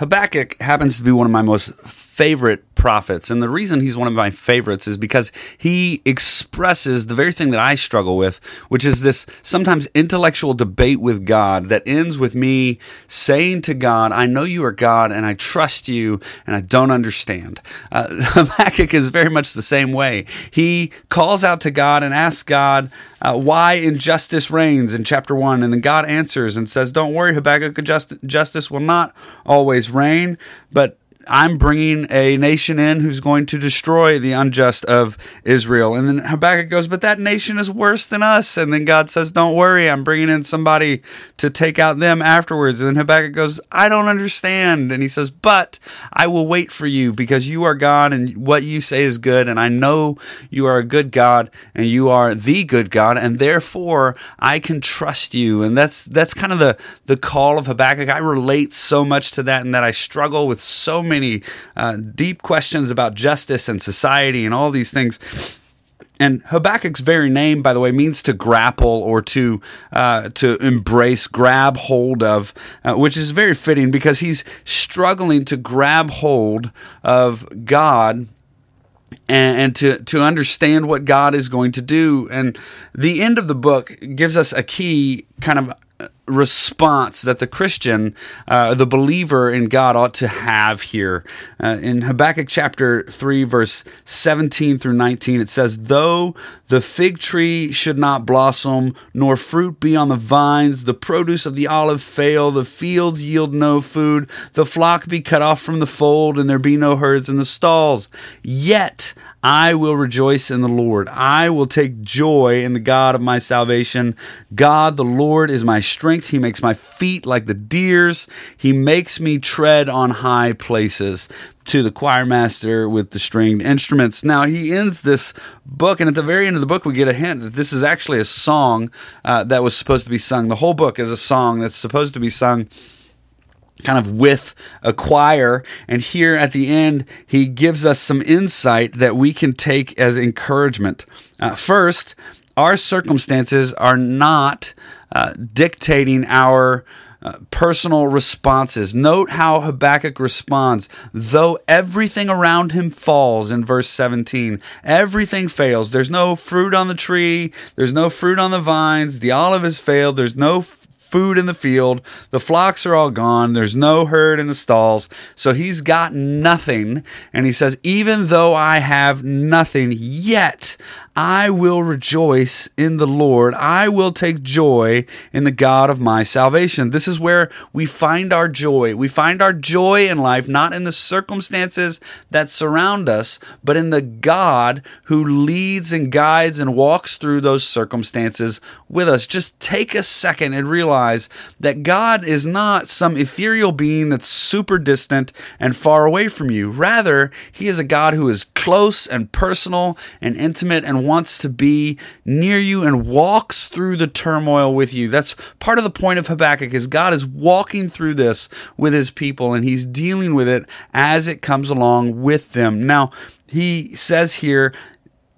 Habakkuk happens to be one of my most favorite prophets. And the reason he's one of my favorites is because he expresses the very thing that I struggle with, which is this sometimes intellectual debate with God that ends with me saying to God, I know you are God and I trust you and I don't understand. Uh, Habakkuk is very much the same way. He calls out to God and asks God uh, why injustice reigns in chapter 1. And then God answers and says, Don't worry, Habakkuk, justice will not always reign, but I'm bringing a nation in who's going to destroy the unjust of Israel. And then Habakkuk goes, But that nation is worse than us. And then God says, Don't worry, I'm bringing in somebody to take out them afterwards. And then Habakkuk goes, I don't understand. And he says, But I will wait for you because you are God and what you say is good. And I know you are a good God and you are the good God. And therefore, I can trust you. And that's that's kind of the, the call of Habakkuk. I relate so much to that and that I struggle with so many uh, deep questions about justice and society and all these things. And Habakkuk's very name, by the way, means to grapple or to uh, to embrace, grab hold of, uh, which is very fitting because he's struggling to grab hold of God and, to, to understand what God is going to do. And the end of the book gives us a key kind of response that the Christian, uh, the believer in God, ought to have here. Uh, in Habakkuk chapter 3, verse 17 through 19, it says, Though the fig tree should not blossom, nor fruit be on the vines, the produce of the olive fail, the fields yield no food, the flock be cut off from the fold, and there be no herds in the stalls, yet I will rejoice in the Lord. I will take joy in the God of my salvation. God, the Lord, is my strength. He makes my feet like the deer's. He makes me tread on high places. To the choir master with the stringed instruments. Now, he ends this book, and at the very end of the book, we get a hint that this is actually a song uh, that was supposed to be sung. The whole book is a song that's supposed to be sung kind of with a choir. And here at the end, he gives us some insight that we can take as encouragement. Uh, first, our circumstances are not uh, dictating our. Uh, personal responses. Note how Habakkuk responds. Though everything around him falls in verse 17, everything fails. There's no fruit on the tree, there's no fruit on the vines, the olive has failed, there's no food in the field. The flocks are all gone. There's no herd in the stalls. So he's got nothing. And he says, Even though I have nothing, yet I will rejoice in the Lord. I will take joy in the God of my salvation. This is where we find our joy. We find our joy in life, not in the circumstances that surround us, but in the God who leads and guides and walks through those circumstances with us. Just take a second and realize that God is not some ethereal being that's super distant and far away from you. Rather, He is a God who is close and personal and intimate and wants to be near you and walks through the turmoil with you. That's part of the point of Habakkuk is God is walking through this with his people and he's dealing with it as it comes along with them. Now, he says here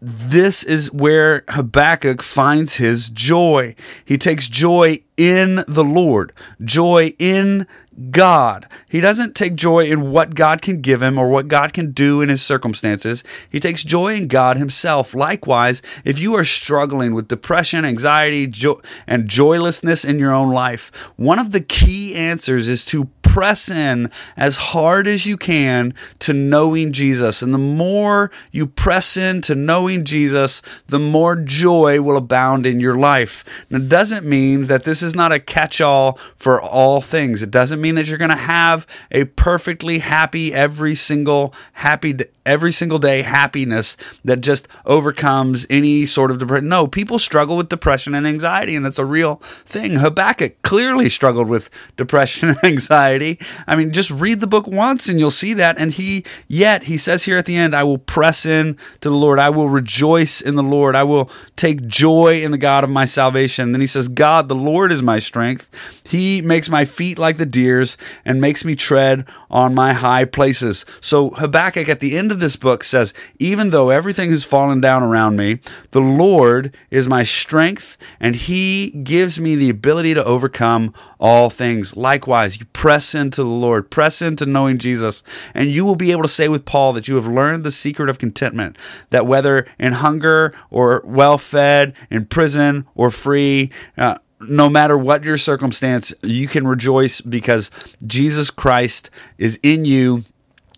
this is where Habakkuk finds his joy. He takes joy in the Lord, joy in God. He doesn't take joy in what God can give him or what God can do in his circumstances. He takes joy in God himself. Likewise, if you are struggling with depression, anxiety, jo- and joylessness in your own life, one of the key answers is to press in as hard as you can to knowing Jesus. And the more you press in to knowing Jesus, the more joy will abound in your life. Now, it doesn't mean that this is not a catch all for all things. It doesn't mean that you're going to have a perfectly happy every single happy every single day happiness that just overcomes any sort of depression. No, people struggle with depression and anxiety, and that's a real thing. Habakkuk clearly struggled with depression and anxiety. I mean, just read the book once and you'll see that. And he, yet, he says here at the end, I will press in to the Lord. I will rejoice in the Lord. I will take joy in the God of my salvation. Then he says, God, the Lord is my strength. He makes my feet like the deer's and makes me tread on my high places. So Habakkuk at the of this book says, even though everything has fallen down around me, the Lord is my strength and he gives me the ability to overcome all things. Likewise, you press into the Lord, press into knowing Jesus, and you will be able to say with Paul that you have learned the secret of contentment, that whether in hunger or well fed, in prison or free, uh, no matter what your circumstance, you can rejoice because Jesus Christ is in you.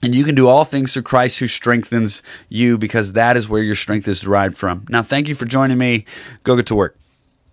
And you can do all things through Christ who strengthens you because that is where your strength is derived from. Now, thank you for joining me. Go get to work.